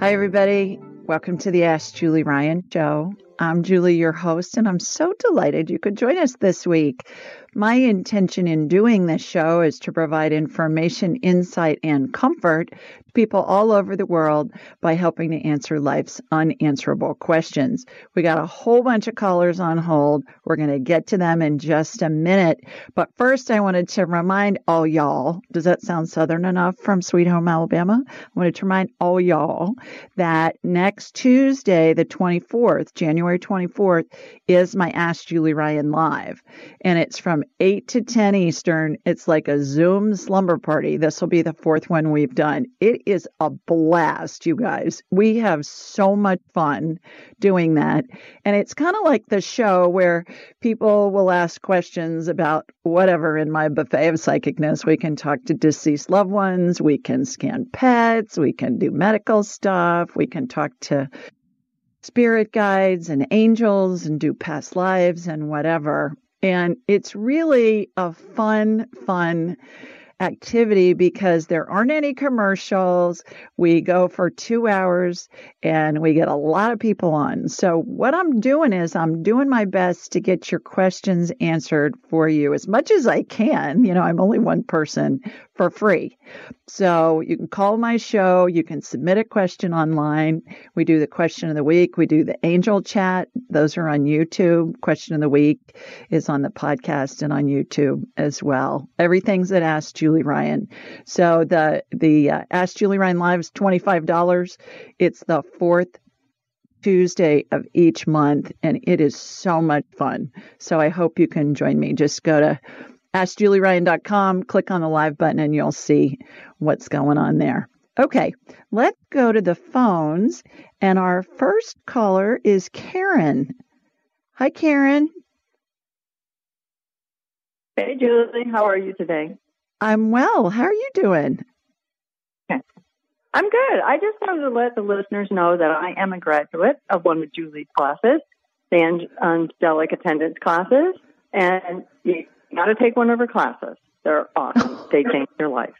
Hi, everybody. Welcome to the Ask Julie Ryan show. I'm Julie, your host, and I'm so delighted you could join us this week. My intention in doing this show is to provide information, insight, and comfort people all over the world by helping to answer life's unanswerable questions. We got a whole bunch of callers on hold. We're going to get to them in just a minute. But first, I wanted to remind all y'all, does that sound southern enough from Sweet Home, Alabama? I wanted to remind all y'all that next Tuesday, the 24th, January 24th, is my Ask Julie Ryan Live. And it's from from 8 to 10 Eastern. It's like a Zoom slumber party. This will be the fourth one we've done. It is a blast, you guys. We have so much fun doing that. And it's kind of like the show where people will ask questions about whatever in my buffet of psychicness. We can talk to deceased loved ones, we can scan pets, we can do medical stuff, we can talk to spirit guides and angels and do past lives and whatever. And it's really a fun, fun activity because there aren't any commercials. We go for two hours and we get a lot of people on. So, what I'm doing is I'm doing my best to get your questions answered for you as much as I can. You know, I'm only one person for free. So you can call my show. You can submit a question online. We do the question of the week. We do the angel chat. Those are on YouTube. Question of the week is on the podcast and on YouTube as well. Everything's at Ask Julie Ryan. So the the uh, Ask Julie Ryan Live is twenty five dollars. It's the fourth Tuesday of each month, and it is so much fun. So I hope you can join me. Just go to AskJulieRyan.com, click on the live button, and you'll see what's going on there. Okay, let's go to the phones. And our first caller is Karen. Hi, Karen. Hey, Julie. How are you today? I'm well. How are you doing? I'm good. I just wanted to let the listeners know that I am a graduate of one of Julie's classes, the angelic attendance classes, and you got to take one of her classes. They're awesome. they change your life.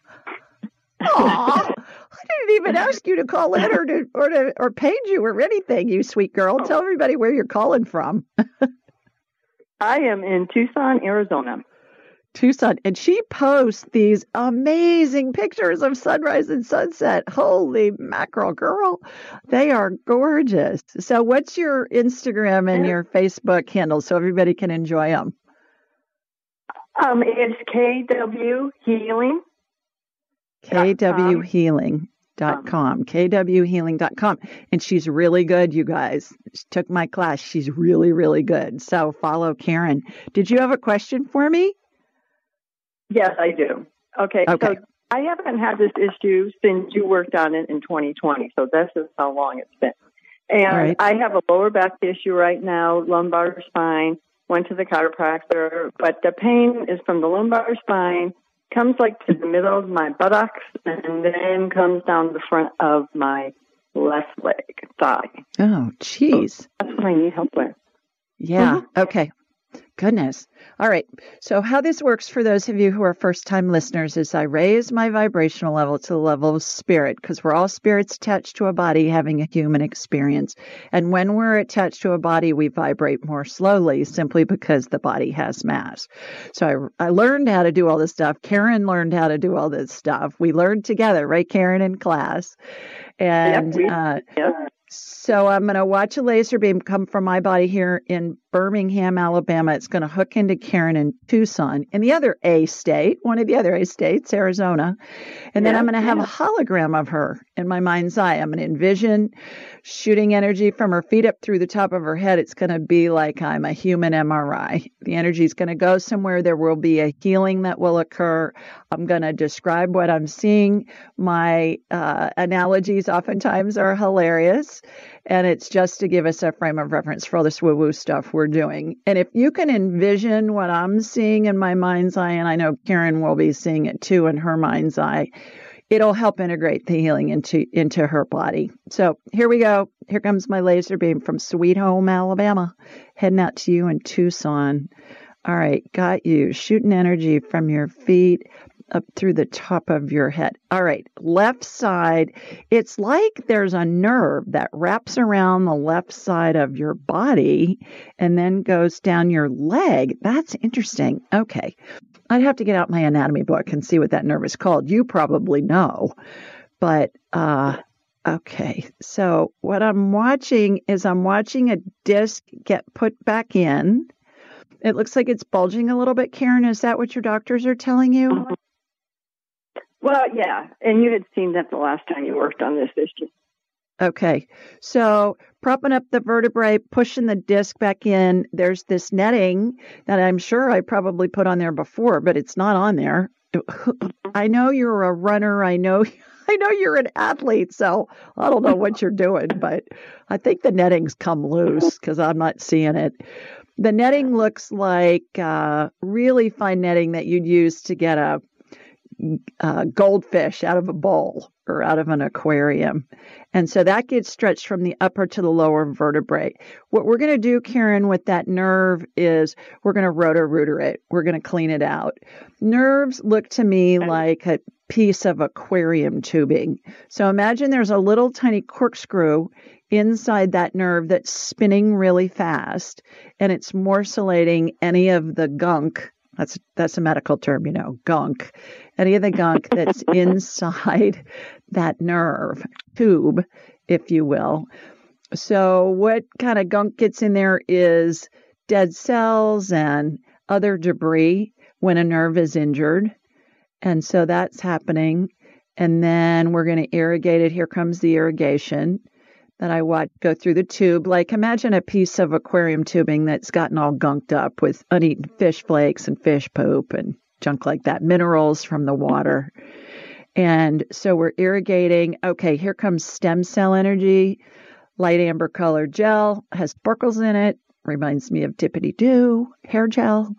Aw, I didn't even ask you to call in or to or to or page you or anything, you sweet girl. Oh. Tell everybody where you're calling from. I am in Tucson, Arizona. Tucson, and she posts these amazing pictures of sunrise and sunset. Holy mackerel, girl. They are gorgeous. So, what's your Instagram and your Facebook handle so everybody can enjoy them? Um, it's KW Healing. KW Healing. Dot com, kwhealing.com. And she's really good, you guys. She took my class. She's really, really good. So follow Karen. Did you have a question for me? Yes, I do. Okay. Okay. So I haven't had this issue since you worked on it in 2020. So this is how long it's been. And right. I have a lower back issue right now, lumbar spine. Went to the chiropractor, but the pain is from the lumbar spine, comes like to the middle of my buttocks, and then comes down the front of my left leg, thigh. Oh, jeez. That's what I need help with. Yeah. Mm-hmm. Okay. Goodness. All right. So, how this works for those of you who are first time listeners is I raise my vibrational level to the level of spirit because we're all spirits attached to a body having a human experience. And when we're attached to a body, we vibrate more slowly simply because the body has mass. So, I, I learned how to do all this stuff. Karen learned how to do all this stuff. We learned together, right, Karen, in class. And, we- uh, Yes. So I'm going to watch a laser beam come from my body here in Birmingham, Alabama. It's going to hook into Karen in Tucson, in the other A state, one of the other A states, Arizona. And then I'm going to have yeah. a hologram of her in my mind's eye. I'm going to envision shooting energy from her feet up through the top of her head. It's going to be like I'm a human MRI. The energy is going to go somewhere. There will be a healing that will occur. I'm going to describe what I'm seeing. My uh, analogies oftentimes are hilarious. And it's just to give us a frame of reference for all this woo woo stuff we're doing. And if you can envision what I'm seeing in my mind's eye, and I know Karen will be seeing it too in her mind's eye, it'll help integrate the healing into into her body. So here we go. Here comes my laser beam from Sweet Home, Alabama, heading out to you in Tucson. All right, got you. Shooting energy from your feet up through the top of your head. All right, left side. It's like there's a nerve that wraps around the left side of your body and then goes down your leg. That's interesting. Okay. I'd have to get out my anatomy book and see what that nerve is called. You probably know. But uh okay. So what I'm watching is I'm watching a disc get put back in. It looks like it's bulging a little bit. Karen, is that what your doctors are telling you? Well, yeah. And you had seen that the last time you worked on this issue. Okay. So propping up the vertebrae, pushing the disc back in. There's this netting that I'm sure I probably put on there before, but it's not on there. I know you're a runner. I know I know you're an athlete, so I don't know what you're doing, but I think the netting's come loose because I'm not seeing it. The netting looks like uh, really fine netting that you'd use to get a, a goldfish out of a bowl or out of an aquarium. And so that gets stretched from the upper to the lower vertebrae. What we're going to do, Karen, with that nerve is we're going to roto rooter it. We're going to clean it out. Nerves look to me like a piece of aquarium tubing. So imagine there's a little tiny corkscrew inside that nerve that's spinning really fast and it's morcellating any of the gunk. That's that's a medical term, you know, gunk. Any of the gunk that's inside that nerve tube, if you will. So what kind of gunk gets in there is dead cells and other debris when a nerve is injured. And so that's happening. And then we're going to irrigate it. Here comes the irrigation that I watch go through the tube. Like imagine a piece of aquarium tubing that's gotten all gunked up with uneaten fish flakes and fish poop and junk like that, minerals from the water. And so we're irrigating. Okay, here comes stem cell energy. Light amber colored gel has sparkles in it. Reminds me of Dippity Do hair gel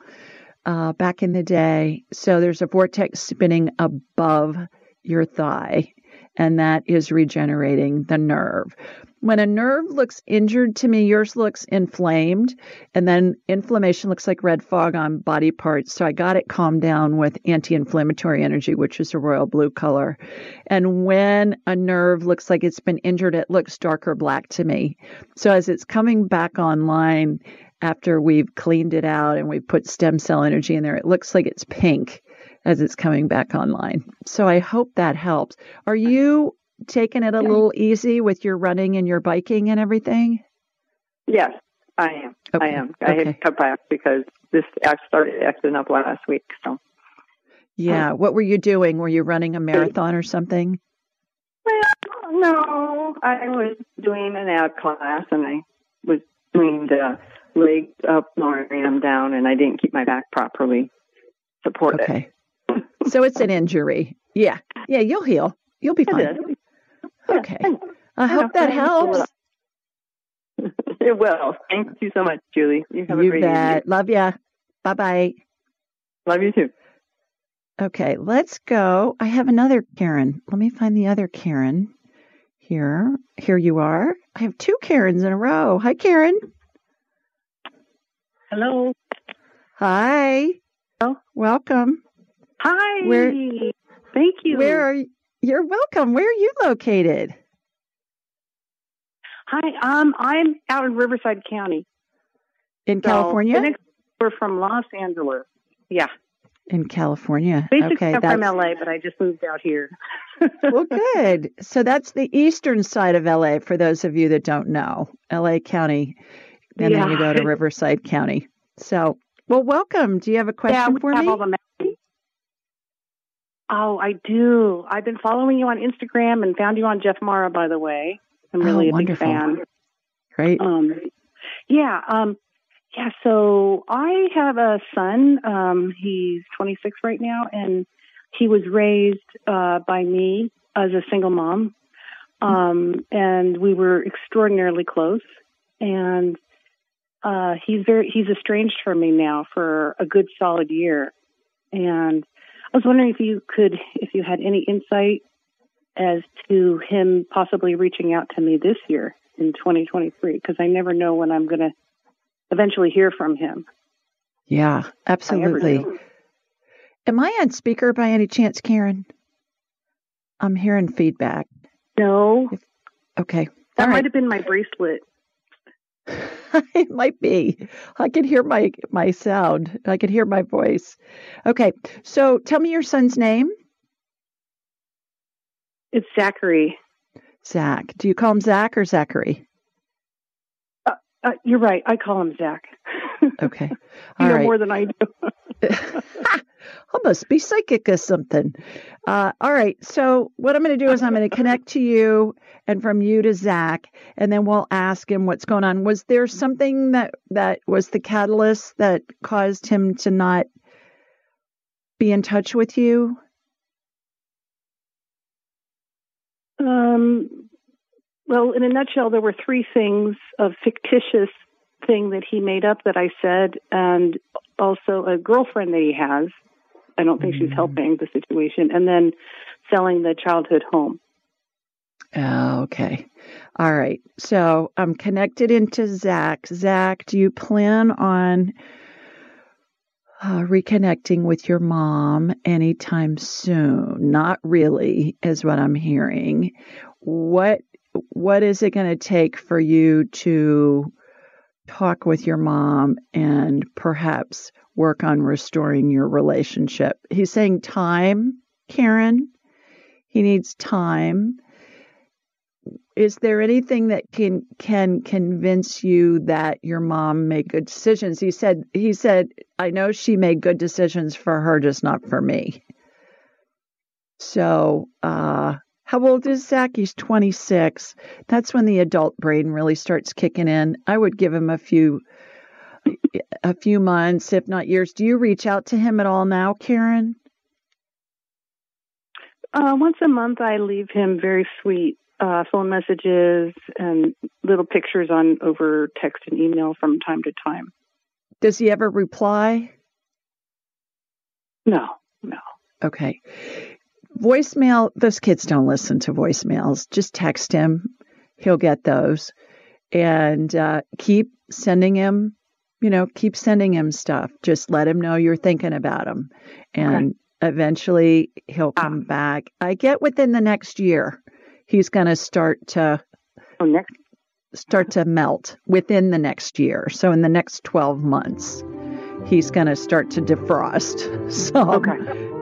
uh, back in the day. So there's a vortex spinning above your thigh, and that is regenerating the nerve. When a nerve looks injured to me, yours looks inflamed, and then inflammation looks like red fog on body parts. So I got it calmed down with anti inflammatory energy, which is a royal blue color. And when a nerve looks like it's been injured, it looks darker black to me. So as it's coming back online, after we've cleaned it out and we've put stem cell energy in there, it looks like it's pink as it's coming back online. So I hope that helps. Are you taking it a little easy with your running and your biking and everything? Yes, I am. Okay. I am. I Okay. had to cut back because this act started acting up last week. So, Yeah. Um, what were you doing? Were you running a marathon or something? well, no, I was doing an ab class and I was doing the legs up, lowering them down, and I didn't keep my back properly supported. Okay. So it's an injury. Yeah. Yeah, you'll heal. You'll be fine. Okay. I hope that helps. It will. Thank you so much, Julie. You have a You great bet. evening. Love ya. Bye bye. Love you too. Okay, let's go. I have another Karen. Let me find the other Karen here. Here you are. I have two Karens in a row. Hi, Karen. Hello. Hi. Hello. Welcome. Hi. Where- Thank you. Where are you? You're welcome. Where are you located? Hi. Um, I'm out in Riverside County. In So, California? we're from Los Angeles. Yeah. In California. Basically, okay, I'm from LA, but I just moved out here. well, good. So that's the eastern side of LA for those of you that don't know. LA County. And then you go to Riverside County. So, well, welcome. Do you have a question yeah, we for have me? all the. Oh, I do. I've been following you on Instagram and found you on Jeff Mara, by the way. I'm Oh, really a wonderful. big fan. Great. Um, yeah, um, yeah. So I have a son. Um, he's 26 right now, and he was raised uh, by me as a single mom, um, and we were extraordinarily close. And uh, he's very he's estranged from me now for a good solid year, and I was wondering if you could if you had any insight as to him possibly reaching out to me this year in 2023 because I never know when I'm going to eventually hear from him. Yeah, If I absolutely. Am I on speaker by any chance, Karen? I'm hearing feedback. No, Okay. that All might right. have been my bracelet. it might be. I can hear my my sound. I can hear my voice. Okay. So tell me your son's name. It's Zachary. Zach. Do you call him Zach or Zachary? Uh, you're right. I call him Zach. Okay. you know right. more than I do. I must be psychic or something. Uh, all right. So what I'm going to do is I'm going to connect to you and from you to Zach, and then we'll ask him what's going on. Was there something that that was the catalyst that caused him to not be in touch with you? Um, well, in a nutshell, there were three things of fictitious thing that he made up that I said, and also a girlfriend that he has. I don't think she's Mm. helping the situation, and then selling the childhood home. Oh, okay. All right. So I'm connected into Zach. Zach, do you plan on uh, reconnecting with your mom anytime soon? Not really, is what I'm hearing. What What is it going to take for you to talk with your mom and perhaps work on restoring your relationship? He's saying time, Karen. He needs time. Is there anything that can can convince you that your mom made good decisions? He said he said i know she made good decisions for her just not for me. So uh how old is zach? He's 26 that's when the adult brain really starts kicking in. I would give him a few a few months if not years do you reach out to him at all now karen Uh, once a month, I leave him very sweet uh, phone messages and little pictures on over text and email from time to time. does he ever reply No, no. Okay. Voicemail, those kids don't listen to voicemails. Just text him. He'll get those. And uh, keep sending him, you know, keep sending him stuff. Just let him know you're thinking about him. And eventually he'll Ah. come back. I get within the next year, he's going to start to Oh, next. start to melt within the next year. So in the next 12 months, he's going to start to defrost. So Okay.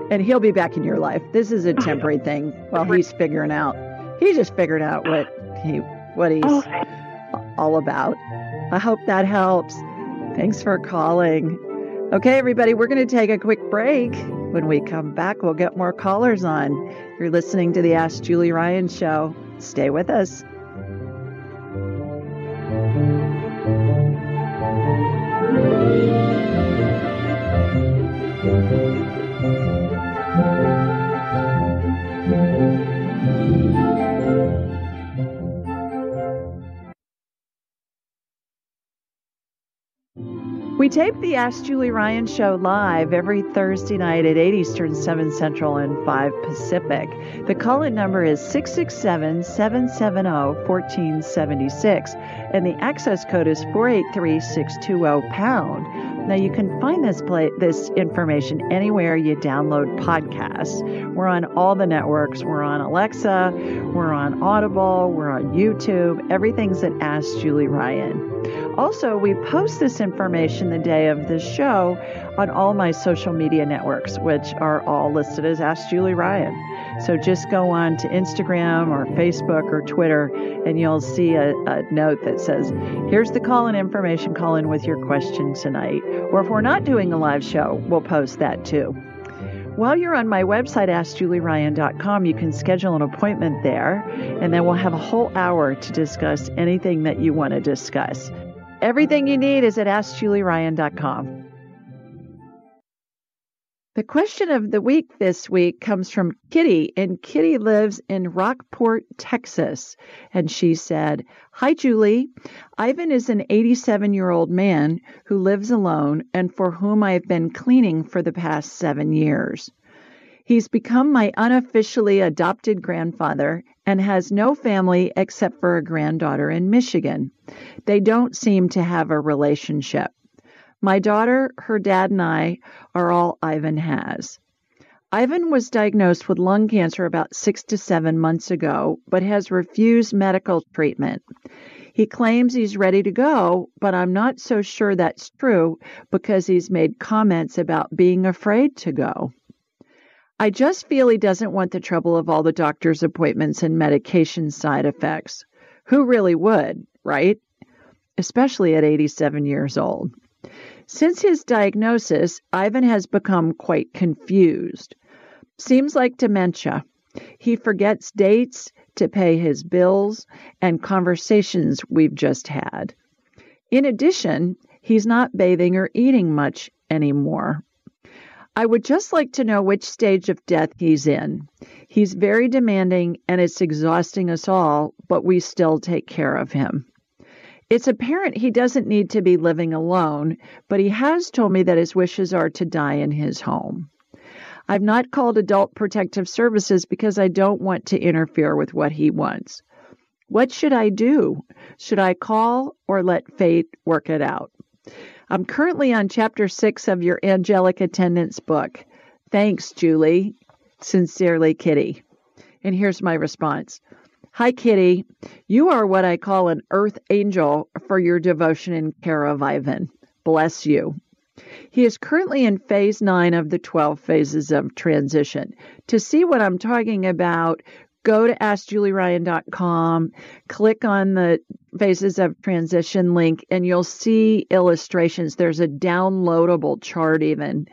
and he'll be back in your life. This is a temporary thing while he's figuring out. He just figured out what he what he's Oh, all about. I hope that helps. Thanks for calling. Okay, everybody, we're going to take a quick break. When we come back, we'll get more callers on. You're listening to the Ask Julie Ryan show. Stay with us. We tape the Ask Julie Ryan show live every Thursday night at 8 Eastern, 7 Central, and 5 Pacific. The call in number is 667 770 1476, and the access code is 483 620 pound. Now you can find this play, this information anywhere you download podcasts. We're on all the networks. We're on Alexa, we're on Audible, we're on YouTube. Everything's at Ask Julie Ryan. Also, we post this information the day of the show on all my social media networks, which are all listed as Ask Julie Ryan. So just go on to Instagram or Facebook or Twitter, and you'll see a, a note that says, Here's the call in information. Call in with your question tonight. Or if we're not doing a live show, we'll post that too. While you're on my website, AskJulieRyan.com, you can schedule an appointment there, and then we'll have a whole hour to discuss anything that you want to discuss. Everything you need is at AskJulieRyan.com. The question of the week this week comes from Kitty, and Kitty lives in Rockport, Texas. And she said, Hi, Julie. Ivan is an 87 year old man who lives alone and for whom I have been cleaning for the past seven years. He's become my unofficially adopted grandfather and has no family except for a granddaughter in Michigan. They don't seem to have a relationship. My daughter, her dad, and I are all Ivan has. Ivan was diagnosed with lung cancer about six to seven months ago, but has refused medical treatment. He claims he's ready to go, but I'm not so sure that's true because he's made comments about being afraid to go. I just feel he doesn't want the trouble of all the doctor's appointments and medication side effects. Who really would, right? Especially at 87 years old. Since his diagnosis, Ivan has become quite confused. Seems like dementia. He forgets dates to pay his bills and conversations we've just had. In addition, he's not bathing or eating much anymore. I would just like to know which stage of death he's in. He's very demanding and it's exhausting us all, but we still take care of him. It's apparent he doesn't need to be living alone, but he has told me that his wishes are to die in his home. I've not called Adult Protective Services because I don't want to interfere with what he wants. What should I do? Should I call or let fate work it out? I'm currently on chapter six of your angelic attendance book. Thanks, Julie. Sincerely, Kitty. And here's my response Hi, Kitty. You are what I call an earth angel for your devotion and care of Ivan. Bless you. He is currently in phase nine of the 12 phases of transition. To see what I'm talking about, go to AskJulieRyan.com, click on the phases of transition link, and you'll see illustrations. There's a downloadable chart even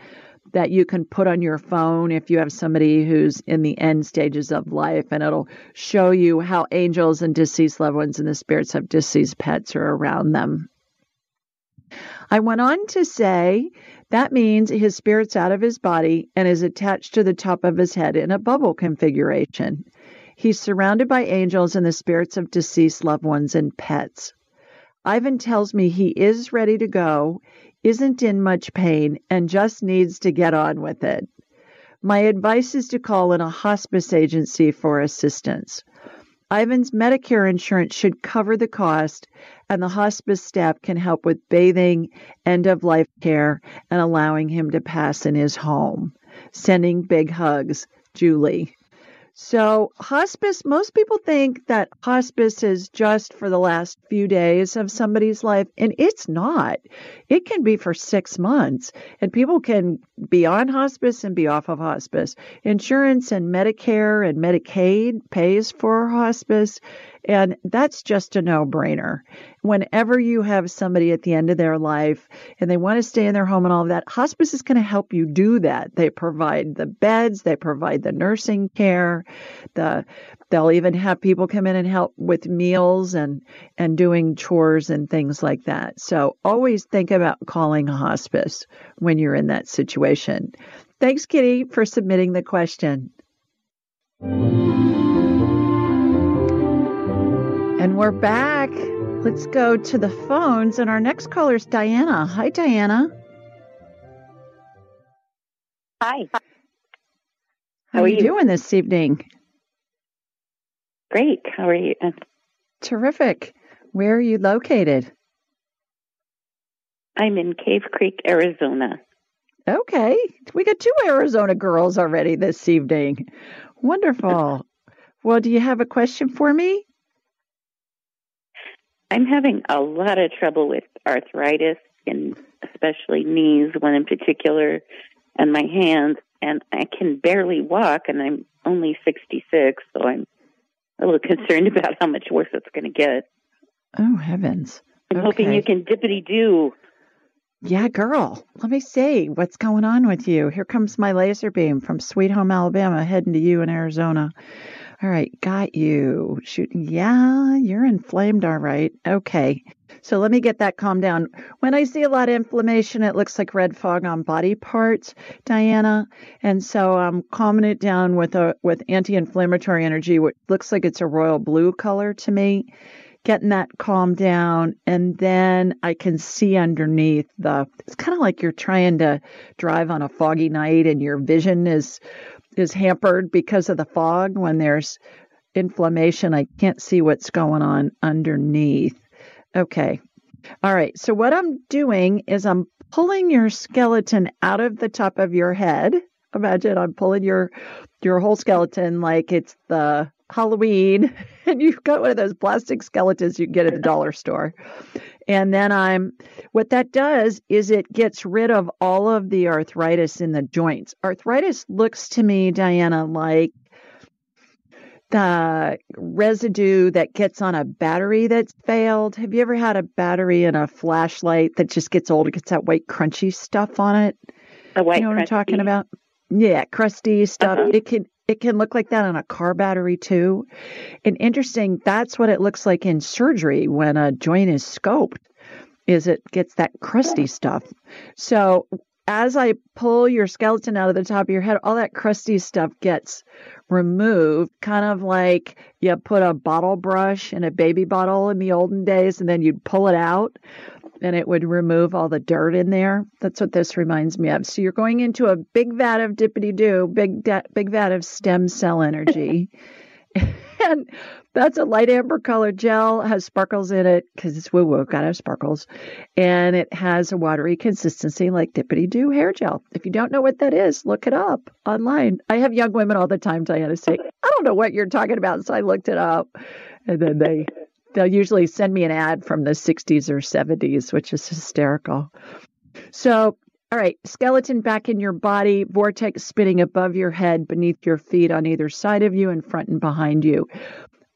that you can put on your phone if you have somebody who's in the end stages of life, and it'll show you how angels and deceased loved ones and the spirits of deceased pets are around them. I went on to say that means his spirit's out of his body and is attached to the top of his head in a bubble configuration. He's surrounded by angels and the spirits of deceased loved ones and pets. Ivan tells me he is ready to go isn't in much pain and just needs to get on with it. My advice is to call in a hospice agency for assistance. Ivan's Medicare insurance should cover the cost, and the hospice staff can help with bathing, end of life care, and allowing him to pass in his home. Sending big hugs, Julie. So, hospice, most people think that hospice is just for the last few days of somebody's life, and it's not. It can be for six months, and people can be on hospice and be off of hospice. Insurance and Medicare and Medicaid pays for hospice, and that's just a no brainer. Whenever you have somebody at the end of their life and they want to stay in their home and all of that, hospice is going to help you do that. They provide the beds, they provide the nursing care, the they'll even have people come in and help with meals and and doing chores and things like that. So always think about calling hospice when you're in that situation. Thanks Kitty for submitting the question. And we're back. Let's go to the phones, and our next caller is Diana. Hi, Diana. Hi. How, How are you? doing this evening? Great. How are you? Uh, Terrific. Where are you located? I'm in Cave Creek, Arizona. Okay. We got two Arizona girls already this evening. Wonderful. Well, do you have a question for me? I'm having a lot of trouble with arthritis and especially knees, one in particular, and my hands, and I can barely walk, and I'm only 66, so I'm a little concerned about how much worse it's going to get. Oh, heavens. I'm hoping you can dippity do. Yeah, girl. Let me see what's going on with you. Here comes my laser beam from Sweet Home, Alabama, heading to you in Arizona. All right, got you. Shooting. Yeah, you're inflamed, all right. Okay. So let me get that calmed down. When I see a lot of inflammation, it looks like red fog on body parts, Diana. And so I'm calming it down with a with anti-inflammatory energy, which looks like it's a royal blue color to me getting that calmed down and then I can see underneath the it's kind of like you're trying to drive on a foggy night and your vision is is hampered because of the fog when there's inflammation I can't see what's going on underneath. Okay. All right. So what I'm doing is I'm pulling your skeleton out of the top of your head. Imagine I'm pulling your your whole skeleton like it's the Halloween and you've got one of those plastic skeletons you get at the dollar store. And then I'm what that does is it gets rid of all of the arthritis in the joints. Arthritis looks to me, Diana, like the residue that gets on a battery that's failed. Have you ever had a battery in a flashlight that just gets old? It gets that white crunchy stuff on it. A white you know what I'm talking about? Yeah, crusty stuff. Uh-huh. It can it can look like that on a car battery too. And interesting, that's what it looks like in surgery when a joint is scoped. Is it gets that crusty stuff. So as I pull your skeleton out of the top of your head, all that crusty stuff gets removed, kind of like you put a bottle brush in a baby bottle in the olden days, and then you'd pull it out and it would remove all the dirt in there. That's what this reminds me of. So you're going into a big vat of dippity doo, big da- big vat of stem cell energy. and that's a light amber colored gel, has sparkles in it because it's woo woo, gotta have sparkles. And it has a watery consistency like dippity doo hair gel. If you don't know what that is, look it up online. I have young women all the time, Diana, say, I don't know what you're talking about. So I looked it up. And then they they'll usually send me an ad from the 60s or 70s, which is hysterical. So, all right, skeleton back in your body, vortex spinning above your head, beneath your feet, on either side of you, in front and behind you.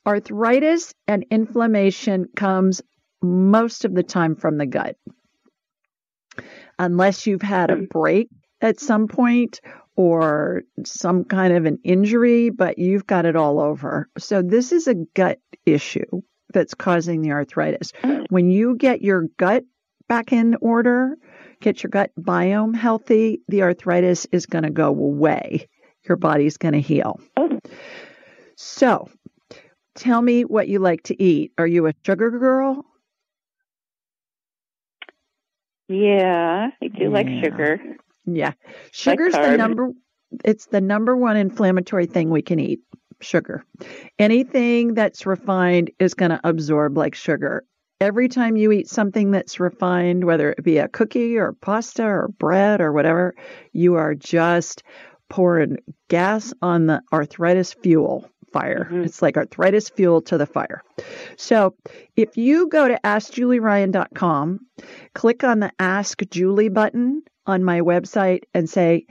Arthritis and inflammation comes most of the time from the gut. Unless you've had a hmm. break at some point or some kind of an injury, but you've got it all over. So, this is a gut issue that's causing the arthritis. Mm. When you get your gut back in order, get your gut biome healthy, the arthritis is going to go away. Your body's going to heal. Oh. So, tell me what you like to eat. Are you a sugar girl? Yeah, I do like sugar. Yeah. Sugar's the number it's the number one inflammatory thing we can eat. Sugar. Anything that's refined is going to absorb like sugar. Every time you eat something that's refined, whether it be a cookie or pasta or bread or whatever, you are just pouring gas on the arthritis fuel fire. Mhm. It's like arthritis fuel to the fire. So if you go to askjulieryan.com, click on the Ask Julie button on my website and say,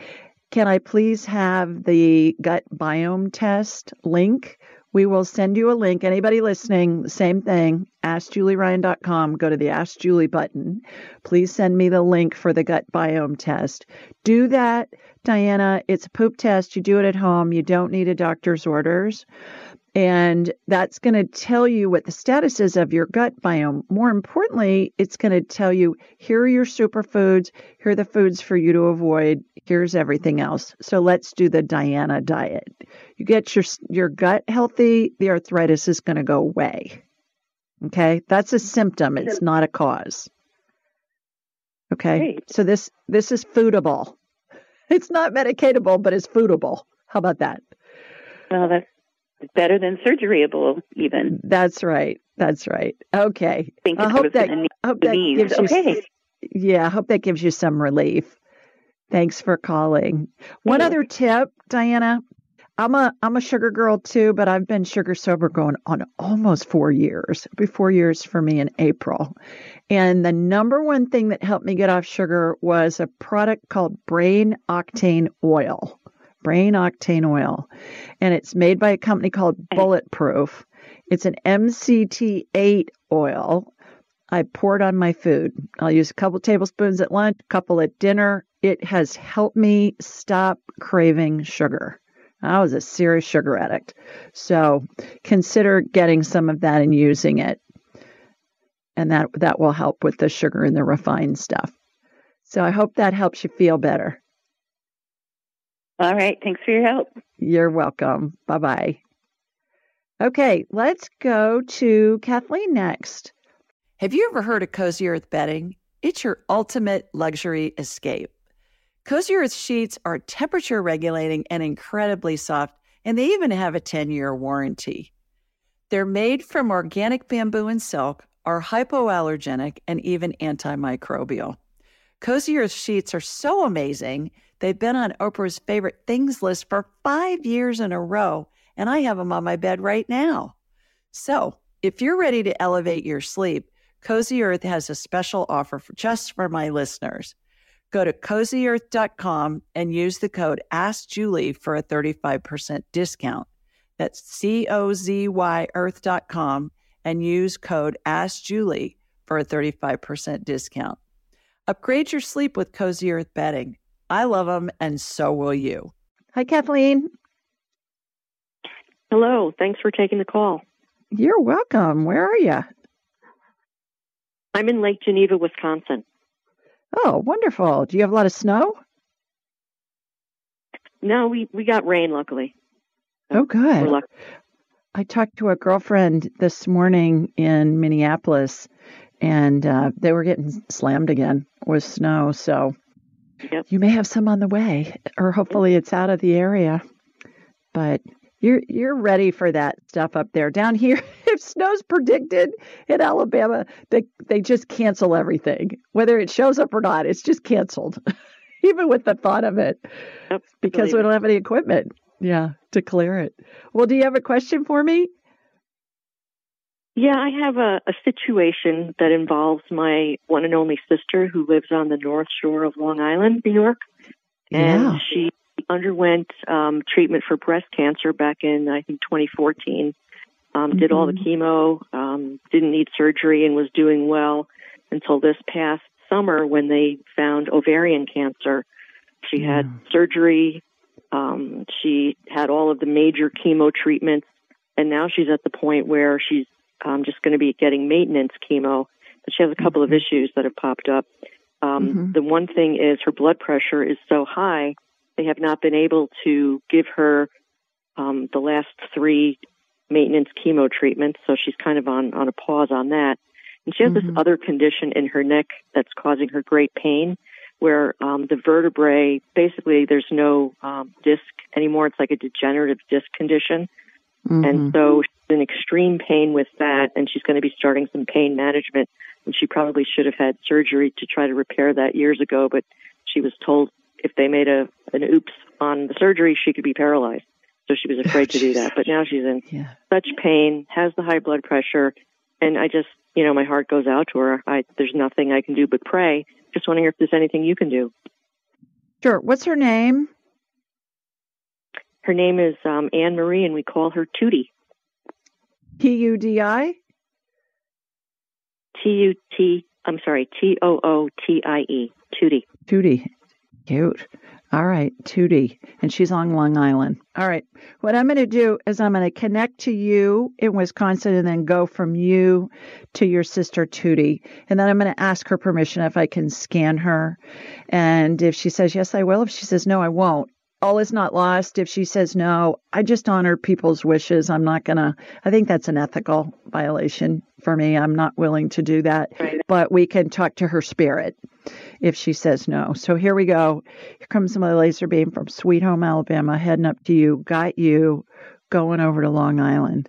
Can I please have the gut biome test link? We will send you a link. Anybody listening, same thing, askjulieryan.com, go to the Ask Julie button. Please send me the link for the gut biome test. Do that, Diana. It's a poop test. You do it at home. You don't need a doctor's orders. And that's going to tell you what the status is of your gut biome. More importantly, it's going to tell you here are your superfoods, here are the foods for you to avoid, here's everything else. So let's do the Diana diet. You get your your gut healthy, the arthritis is going to go away. Okay, that's a symptom. It's not a cause. Okay, Great. so this this is foodable. It's not medicatable, but it's foodable. How about that? Well, that's better than surgeryable, even. That's right. That's right. Okay. I I hope that gonna need I hope that gives you Okay. yeah, I hope that gives you some relief. Thanks for calling. One other tip, Diana. I'm a I'm a sugar girl too, but I've been sugar sober going on almost four years. It'll be four years for me in April. And the number one thing that helped me get off sugar was a product called Brain Octane Oil. Brain Octane Oil. And it's made by a company called Bulletproof. It's an MCT8 oil. I pour it on my food. I'll use a couple tablespoons at lunch, a couple at dinner. It has helped me stop craving sugar. I was a serious sugar addict. So consider getting some of that and using it. And that that will help with the sugar and the refined stuff. So I hope that helps you feel better. All right. Thanks for your help. You're welcome. Bye bye. Okay, let's go to Kathleen next. Have you ever heard of Cozy Earth bedding? It's your ultimate luxury escape. Cozy Earth sheets are temperature regulating and incredibly soft, and they even have a 10 year warranty. They're made from organic bamboo and silk, are hypoallergenic, and even antimicrobial. Cozy Earth sheets are so amazing, they've been on Oprah's favorite things list for five years in a row, and I have them on my bed right now. So, if you're ready to elevate your sleep, Cozy Earth has a special offer for just for my listeners. Go to cozyearth.com and use the code AskJulie for a 35% discount. That's C O Z Y earth.com and use code AskJulie for a 35% discount. Upgrade your sleep with Cozy Earth bedding. I love them, and so will you. Hi, Kathleen. Hello. Thanks for taking the call. You're welcome. Where are you? I'm in Lake Geneva, Wisconsin. Oh, wonderful. Do you have a lot of snow? No, we we got rain luckily. Oh, good. We're lucky. I talked to a girlfriend this morning in Minneapolis, and uh, they were getting slammed again with snow. So Yep. you may have some on the way, or hopefully it's out of the area. But you're you're ready for that stuff up there. Down here, if snow's predicted in Alabama, they they just cancel everything, whether it shows up or not. It's just canceled, even with the thought of it, Yep, because we don't have any equipment. Yeah, to clear it. Well, do you have a question for me? Yeah, I have a, a situation that involves my one and only sister who lives on the North Shore of Long Island, New York. And Yeah. she underwent um, treatment for breast cancer back in, I think, 2014. Um, Did all the chemo, um, didn't need surgery, and was doing well until this past summer when they found ovarian cancer. She had surgery. Um, she had all of the major chemo treatments, and now she's at the point where she's um, just going to be getting maintenance chemo. But she has a couple of issues that have popped up. Um, Mhm. The one thing is her blood pressure is so high, they have not been able to give her um, the last three maintenance chemo treatments. So she's kind of on, on a pause on that. And she has this Mhm. other condition in her neck that's causing her great pain, where um, the vertebrae basically there's no um, disc anymore. It's like a degenerative disc condition. Mhm. And so she's in extreme pain with that, and she's going to be starting some pain management. And she probably should have had surgery to try to repair that years ago, but she was told if they made a an oops on the surgery, she could be paralyzed. So she was afraid to do that. But now she's in yeah. such pain, has the high blood pressure, and I just, you know, my heart goes out to her. I, there's nothing I can do but pray. Just wondering if there's anything you can do. Sure. What's her name? Her name is um, Anne Marie, and we call her Tootie. P U D I. T U T. I'm sorry, T O O T I E. Tootie. Tootie. Cute. All right, Tootie. And she's on Long Island. All right. What I'm going to do is I'm going to connect to you in Wisconsin and then go from you to your sister Tootie. And then I'm going to ask her permission if I can scan her. And if she says yes, I will. If she says no, I won't. All is not lost if she says no. I just honor people's wishes. I'm not going to, I think that's an ethical violation for me. I'm not willing to do that. Right. But we can talk to her spirit if she says no. So here we go. Here comes my laser beam from Sweet Home, Alabama, heading up to you. Got you going over to Long Island.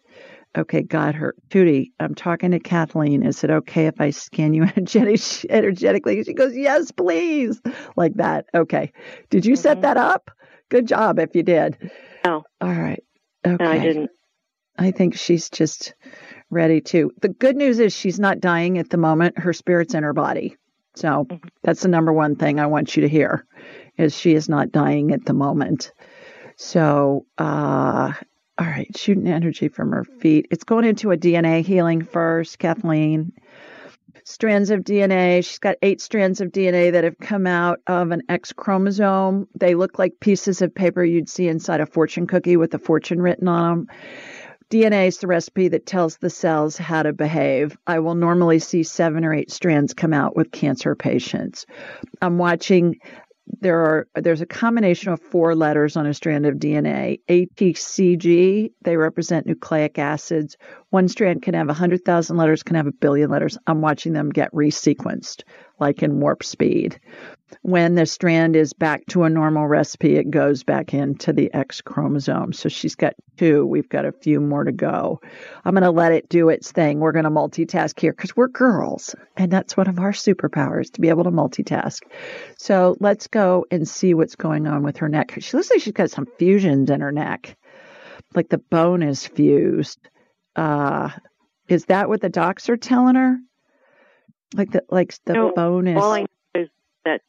Okay, got her. Tootie, I'm talking to Kathleen. Is it okay if I scan you energetic, energetically? She goes, Yes, please. Like that. Okay. Did you set Mhm. that up? Good job if you did. No. All right. Okay. No, I didn't. I think she's just ready to. The good news is she's not dying at the moment. Her spirit's in her body. So Mhm. that's the number one thing I want you to hear is she is not dying at the moment. So, uh, all right, shooting energy from her feet. It's going into a DNA healing first, Kathleen. Strands of DNA. She's got eight strands of DNA that have come out of an X chromosome. They look like pieces of paper you'd see inside a fortune cookie with a fortune written on them. DNA is the recipe that tells the cells how to behave. I will normally see seven or eight strands come out with cancer patients. I'm watching there are there's a combination of four letters on a strand of DNA. ATCG, they represent nucleic acids. One strand can have 100,000 letters, can have a billion letters. I'm watching them get resequenced like in warp speed. When the strand is back to a normal recipe, it goes back into the X chromosome. So she's got two. We've got a few more to go. I'm going to let it do its thing. We're going to multitask here because we're girls. And that's one of our superpowers to be able to multitask. So let's go and see what's going on with her neck. She looks like she's got some fusions in her neck, like the bone is fused. Uh, is that what the docs are telling her? Like the like the bone is. All I know is that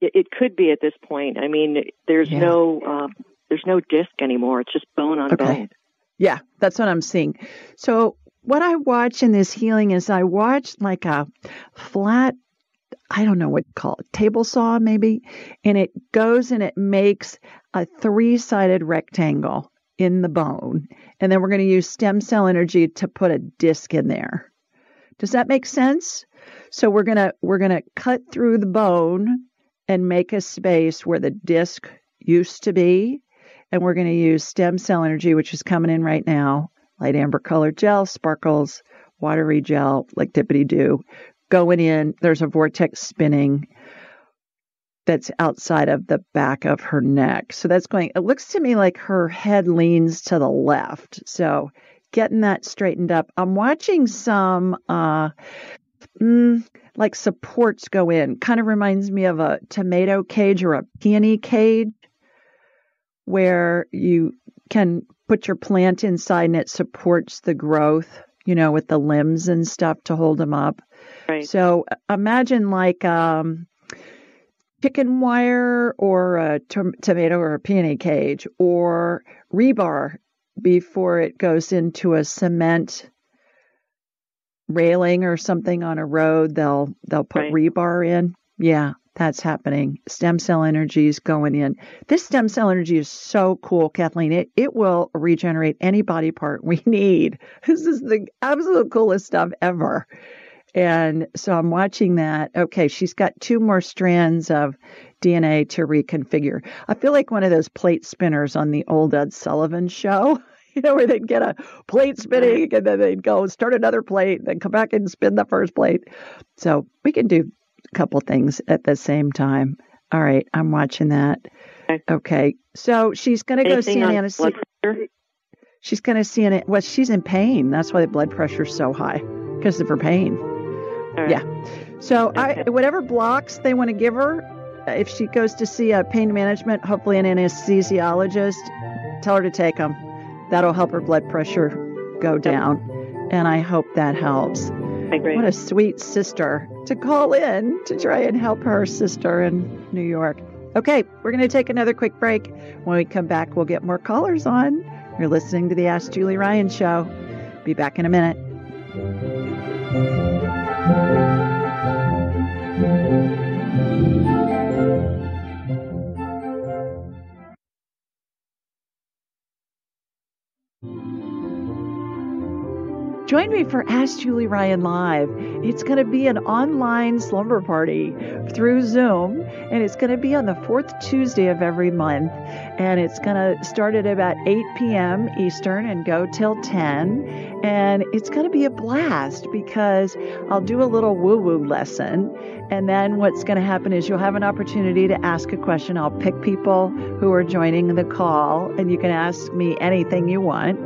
it, could be at this point. I mean, there's Yeah. no um, there's no disc anymore. It's just bone on Okay. bone. Yeah, that's what I'm seeing. So what I watch in this healing is I watch like a flat, I don't know what to call it, table saw maybe, and it goes and it makes a three-sided rectangle in the bone, and then we're going to use stem cell energy to put a disc in there. Does that make sense? So we're gonna we're gonna cut through the bone and make a space where the disc used to be, and we're going to use stem cell energy, which is coming in right now, light amber colored gel, sparkles, watery gel, like dippity do, going in. There's a vortex spinning that's outside of the back of her neck. So that's going, it looks to me like her head leans to the left. So getting that straightened up. I'm watching some, uh, mm, like supports go in. Kind of reminds me of a tomato cage or a peony cage where you can put your plant inside and it supports the growth, you know, with the limbs and stuff to hold them up. Right. So uh, imagine like um, chicken wire or a to- tomato or a peony cage or rebar before it goes into a cement railing or something on a road. They'll they'll put Right. rebar in. Yeah, that's happening. Stem cell energy is going in. This stem cell energy is so cool, Kathleen. It it will regenerate any body part we need. This is the absolute coolest stuff ever. And so I'm watching that. Okay, she's got two more strands of DNA to reconfigure. I feel like one of those plate spinners on the old Ed Sullivan show, you know, where they'd get a plate spinning and then they'd go start another plate, then come back and spin the first plate. So we can do a couple things at the same time. All right, I'm watching that. Okay. Okay, so she's going to go see an on anesthesi- blood pressure? She's going to see an well. She's in pain. That's why the blood pressure's so high because of her pain. Right. Yeah. So I, whatever blocks they want to give her, uh, if she goes to see a pain management, hopefully an anesthesiologist, tell her to take them. That'll help her blood pressure go down, and I hope that helps. I agree. What a sweet sister to call in to try and help her sister in New York. Okay, we're going to take another quick break. When we come back, we'll get more callers on. You're listening to the Ask Julie Ryan show. Be back in a minute. Música Join me for Ask Julie Ryan Live. It's going to be an online slumber party through Zoom, and it's going to be on the fourth Tuesday of every month. And it's going to start at about 8 p.m. Eastern and go till 10. And it's going to be a blast because I'll do a little woo woo lesson. And then what's going to happen is you'll have an opportunity to ask a question. I'll pick people who are joining the call, and you can ask me anything you want.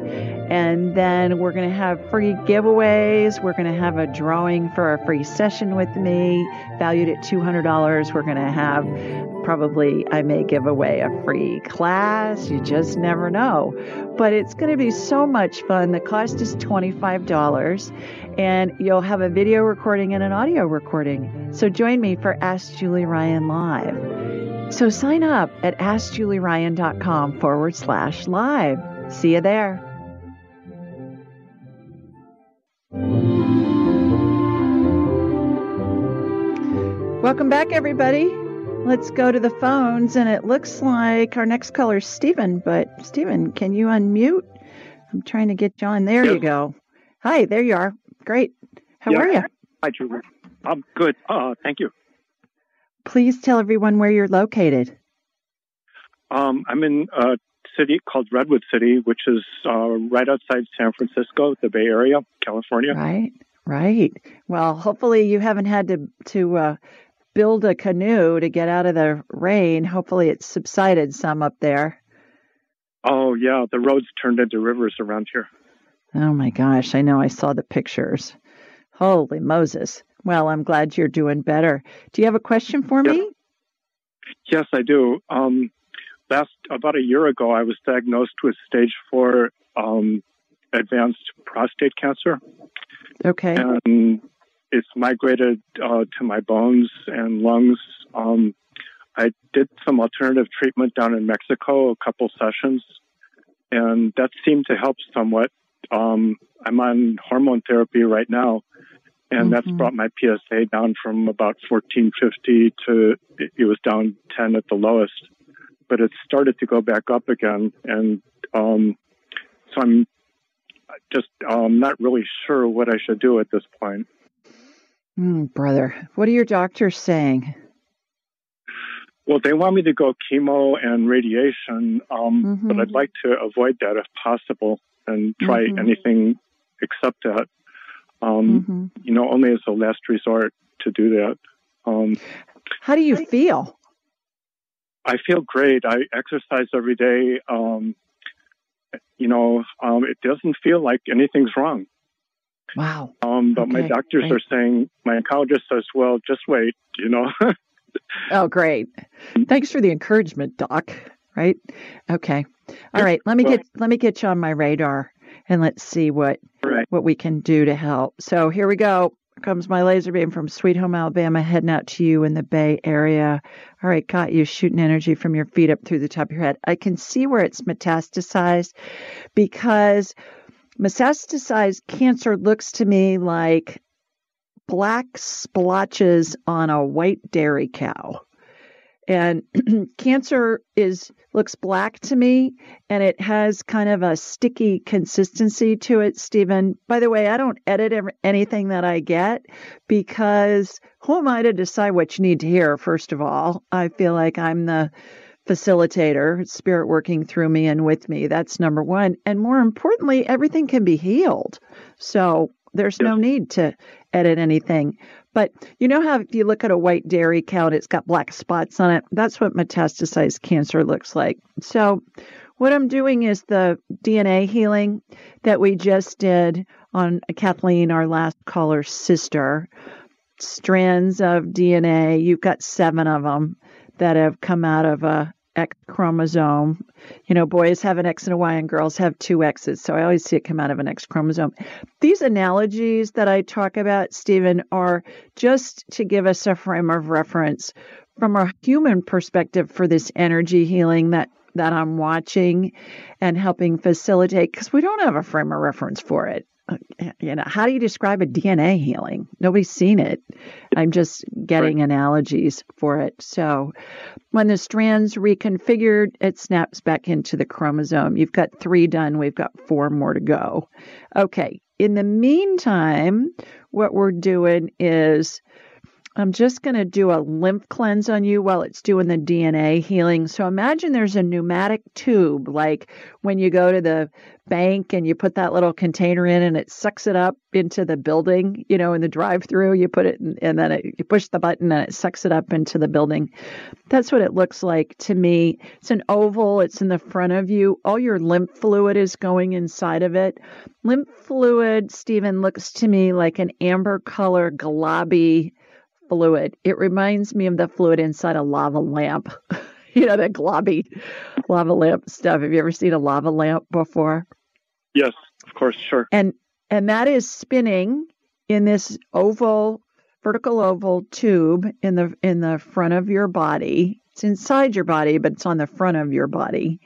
And then we're going to have free giveaways. We're going to have a drawing for a free session with me, valued at $200. We're going to have probably, I may give away a free class. You just never know. But it's going to be so much fun. The cost is $25, and you'll have a video recording and an audio recording. So join me for Ask Julie Ryan Live. So sign up at AskJulieRyan.com forward slash live. See you there. Welcome back, everybody. Let's go to the phones, and it looks like our next caller is Stephen. But Stephen, can you unmute? I'm trying to get John. There yes. you go. Hi, there you are. Great. How yeah. are you? Hi, Julie. I'm good. Uh, thank you. Please tell everyone where you're located. Um, I'm in a city called Redwood City, which is uh, right outside San Francisco, the Bay Area, California. Right. Right. Well, hopefully you haven't had to to uh, build a canoe to get out of the rain. Hopefully it's subsided some up there. Oh yeah, the roads turned into rivers around here. Oh my gosh, I know. I saw the pictures. Holy Moses. Well, I'm glad you're doing better. Do you have a question for me? Yes, I do. Um, last about a year ago, I was diagnosed with stage four um, advanced prostate cancer. Okay. And it's migrated uh, to my bones and lungs. Um, I did some alternative treatment down in Mexico, a couple sessions, and that seemed to help somewhat. Um, I'm on hormone therapy right now, and mm-hmm. that's brought my PSA down from about 1450 to it was down 10 at the lowest. But it started to go back up again, and um, so I'm just um, not really sure what I should do at this point. Mm, brother, what are your doctors saying? Well, they want me to go chemo and radiation, um, mm-hmm. but I'd like to avoid that if possible and try mm-hmm. anything except that. Um, mm-hmm. You know, only as a last resort to do that. Um, How do you feel? I feel great. I exercise every day. Um, you know, um, it doesn't feel like anything's wrong. Wow. Um, but okay. my doctors are saying, my oncologist says, well, just wait, you know. oh, great. Thanks for the encouragement, doc. Right? Okay. All right. Let me well, get let me get you on my radar and let's see what right. what we can do to help. So here we go comes my laser beam from Sweet Home, Alabama, heading out to you in the Bay Area. All right, got you shooting energy from your feet up through the top of your head. I can see where it's metastasized because metastasized cancer looks to me like black splotches on a white dairy cow. And cancer is looks black to me and it has kind of a sticky consistency to it stephen. By the way i don't edit anything that i get because who am i to decide what you need to hear first of all? I feel like i'm the facilitator spirit working through me and with me. That's number one. And more importantly everything can be healed. So there's no need to edit anything. But you know how if you look at a white dairy cow and it's got black spots on it, that's what metastasized cancer looks like. So what I'm doing is the DNA healing that we just did on Kathleen, our last caller's sister. Strands of DNA, you've got seven of them that have come out of a X chromosome. You know, boys have an X and a Y, and girls have two X's. So I always see it come out of an X chromosome. These analogies that I talk about, Stephen, are just to give us a frame of reference from a human perspective for this energy healing that that I'm watching and helping facilitate because we don't have a frame of reference for it. You know, how do you describe a DNA healing? Nobody's seen it. I'm just getting right. analogies for it. So, when the strand's reconfigured, it snaps back into the chromosome. You've got three done. We've got four more to go. Okay. in the meantime, what we're doing is I'm just going to do a lymph cleanse on you while it's doing the DNA healing. So imagine there's a pneumatic tube, like when you go to the bank and you put that little container in and it sucks it up into the building, you know, in the drive through, you put it in, and then it, you push the button and it sucks it up into the building. That's what it looks like to me. It's an oval, it's in the front of you. All your lymph fluid is going inside of it. Lymph fluid, Stephen, looks to me like an amber color, globby fluid. It reminds me of the fluid inside a lava lamp. you know, that globby lava lamp stuff. Have you ever seen a lava lamp before? Yes, of course, sure. And and that is spinning in this oval vertical oval tube in the in the front of your body. It's inside your body, but it's on the front of your body.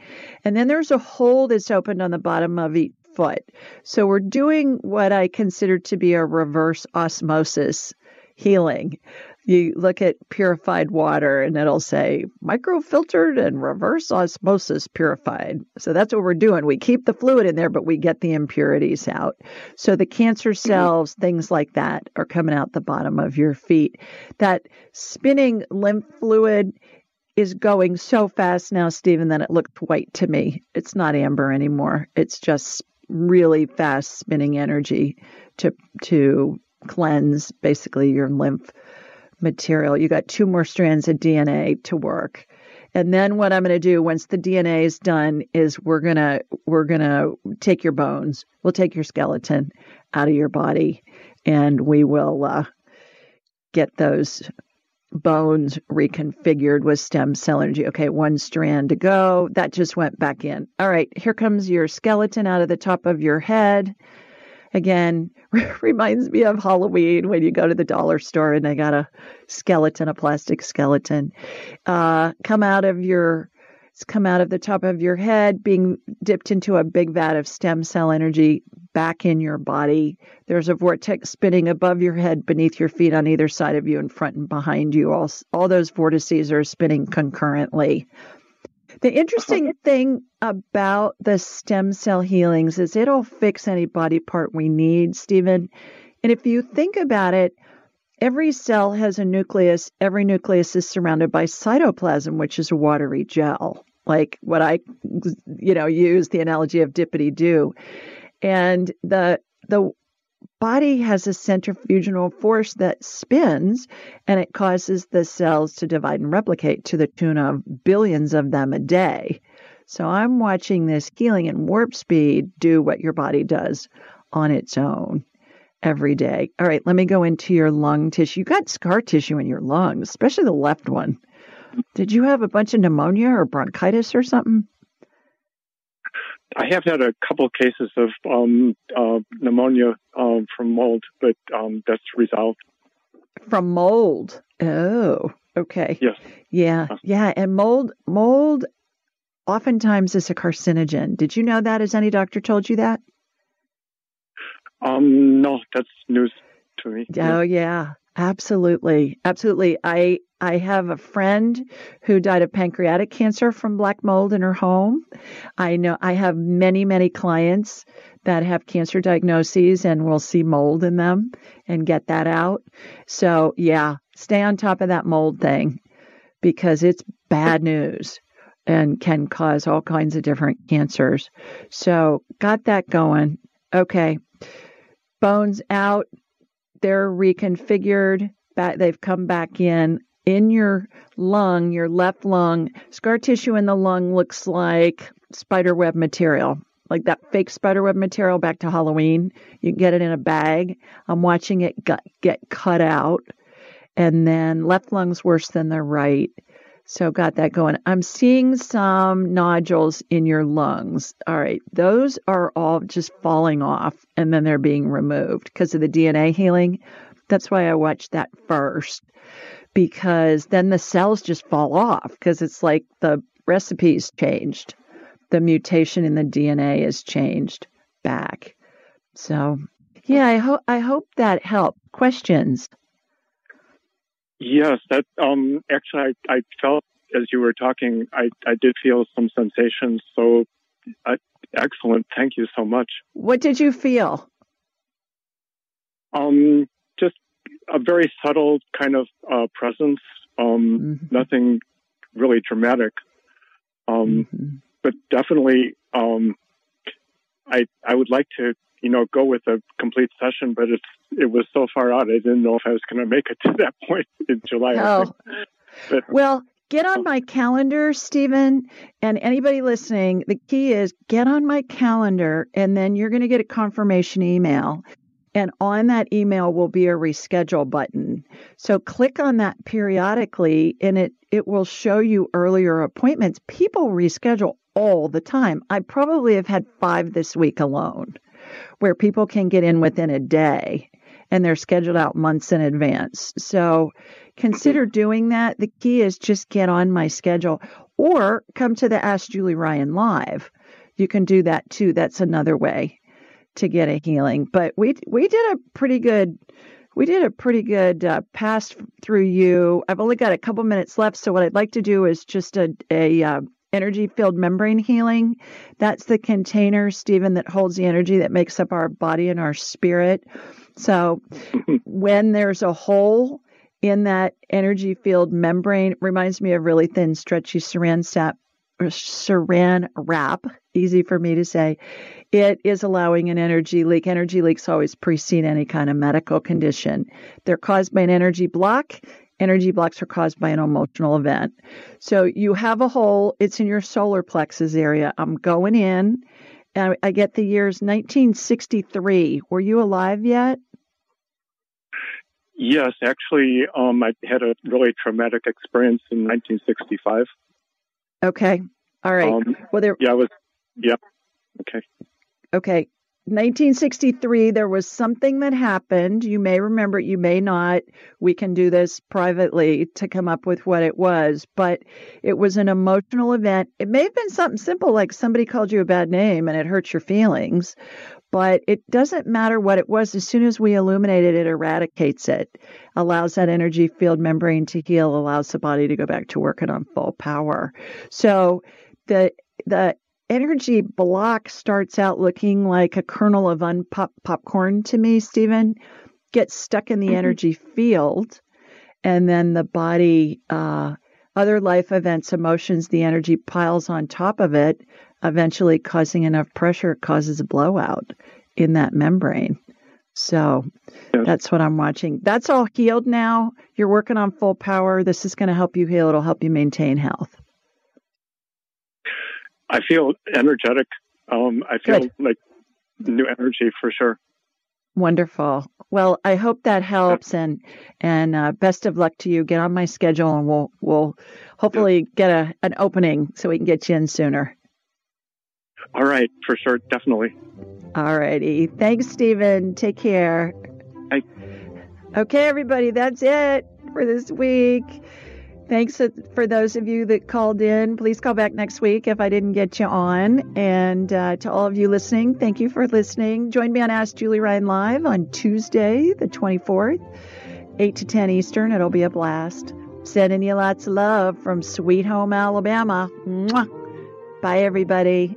And then there's a hole that's opened on the bottom of each foot. So we're doing what I consider to be a reverse osmosis healing. You look at purified water and it'll say microfiltered and reverse osmosis purified. So that's what we're doing. We keep the fluid in there, but we get the impurities out. So the cancer mm-hmm. cells, mm-hmm. things like that, are coming out the bottom of your feet. That spinning lymph fluid is going so fast now, Stephen, that it looked white to me. It's not amber anymore. It's just really fast spinning energy to to cleanse basically your lymph material. You got two more strands of DNA to work. And then what I'm going to do once the DNA is done is we're going to we're going to take your bones. We'll take your skeleton out of your body and we will uh, get those bones reconfigured with stem cell energy. Okay, one strand to go. That just went back in. All right, here comes your skeleton out of the top of your head again reminds me of Halloween when you go to the dollar store and they got a skeleton, a plastic skeleton, uh, come out of your it's come out of the top of your head, being dipped into a big vat of stem cell energy back in your body. There's a vortex spinning above your head, beneath your feet, on either side of you, in front and behind you. All, all those vortices are spinning concurrently. The interesting thing about the stem cell healings is it'll fix any body part we need, Stephen. And if you think about it, every cell has a nucleus. Every nucleus is surrounded by cytoplasm, which is a watery gel, like what I, you know, use the analogy of dippity do. And the the body has a centrifugal force that spins and it causes the cells to divide and replicate to the tune of billions of them a day. So I'm watching this healing and warp speed do what your body does on its own every day. All right, let me go into your lung tissue. You got scar tissue in your lungs, especially the left one. Did you have a bunch of pneumonia or bronchitis or something? I have had a couple cases of um, uh, pneumonia um, from mold, but um, that's resolved. From mold. Oh, okay. Yes. Yeah, uh. yeah, and mold mold oftentimes is a carcinogen. Did you know that? Has any doctor told you that? Um, no, that's news to me. Oh yeah, absolutely, absolutely. I I have a friend who died of pancreatic cancer from black mold in her home. I know I have many, many clients that have cancer diagnoses and will see mold in them and get that out. So, yeah, stay on top of that mold thing because it's bad news and can cause all kinds of different cancers. So, got that going. Okay. Bones out, they're reconfigured. Back, they've come back in in your lung, your left lung, scar tissue in the lung looks like spiderweb material, like that fake spiderweb material back to Halloween. You can get it in a bag. I'm watching it get, get cut out. And then left lung's worse than the right. So got that going. I'm seeing some nodules in your lungs. All right. Those are all just falling off and then they're being removed because of the DNA healing. That's why I watched that first because then the cells just fall off because it's like the recipe's changed. The mutation in the DNA is changed back. So, yeah, I hope I hope that helped. Questions? Yes, that um actually I, I felt as you were talking, I, I did feel some sensations. So, uh, excellent. Thank you so much. What did you feel? Um, just a very subtle kind of uh, presence. Um, mm-hmm. Nothing really dramatic. Um, mm-hmm. But definitely, um, I I would like to you know go with a complete session, but it's it was so far out. I didn't know if I was going to make it to that point in July. Oh. But, well, get on oh. my calendar, Stephen, and anybody listening. The key is get on my calendar, and then you're going to get a confirmation email. And on that email will be a reschedule button. So click on that periodically and it, it will show you earlier appointments. People reschedule all the time. I probably have had five this week alone where people can get in within a day and they're scheduled out months in advance. So consider doing that. The key is just get on my schedule or come to the Ask Julie Ryan live. You can do that too. That's another way to get a healing. But we we did a pretty good we did a pretty good uh, pass through you. I've only got a couple minutes left, so what I'd like to do is just a a uh, energy field membrane healing. That's the container, Stephen, that holds the energy that makes up our body and our spirit. So when there's a hole in that energy field membrane, reminds me of really thin, stretchy saran sap saran wrap, easy for me to say, it is allowing an energy leak. Energy leaks always precede any kind of medical condition. They're caused by an energy block. Energy blocks are caused by an emotional event. So you have a hole, it's in your solar plexus area. I'm going in, and I get the years 1963. Were you alive yet? Yes, actually, um, I had a really traumatic experience in 1965. Okay. All right. Um, well, there. Yeah, I was. Yep. Okay. Okay. 1963, there was something that happened. You may remember it, you may not. We can do this privately to come up with what it was, but it was an emotional event. It may have been something simple like somebody called you a bad name and it hurt your feelings, but it doesn't matter what it was. As soon as we illuminate it, it eradicates it, allows that energy field membrane to heal, allows the body to go back to working on full power. So the the energy block starts out looking like a kernel of unpopped popcorn to me, Stephen. Gets stuck in the mm-hmm. energy field, and then the body, uh, other life events, emotions, the energy piles on top of it, eventually causing enough pressure it causes a blowout in that membrane. So yes. that's what I'm watching. That's all healed now. You're working on full power. This is going to help you heal. It'll help you maintain health. I feel energetic. Um, I feel Good. like new energy for sure. Wonderful. Well, I hope that helps, and and uh, best of luck to you. Get on my schedule, and we'll we'll hopefully get a an opening so we can get you in sooner. All right, for sure, definitely. All righty. Thanks, Stephen. Take care. Bye. Okay, everybody, that's it for this week. Thanks for those of you that called in. Please call back next week if I didn't get you on. And uh, to all of you listening, thank you for listening. Join me on Ask Julie Ryan Live on Tuesday, the 24th, 8 to 10 Eastern. It'll be a blast. Sending you lots of love from Sweet Home, Alabama. Mwah. Bye, everybody.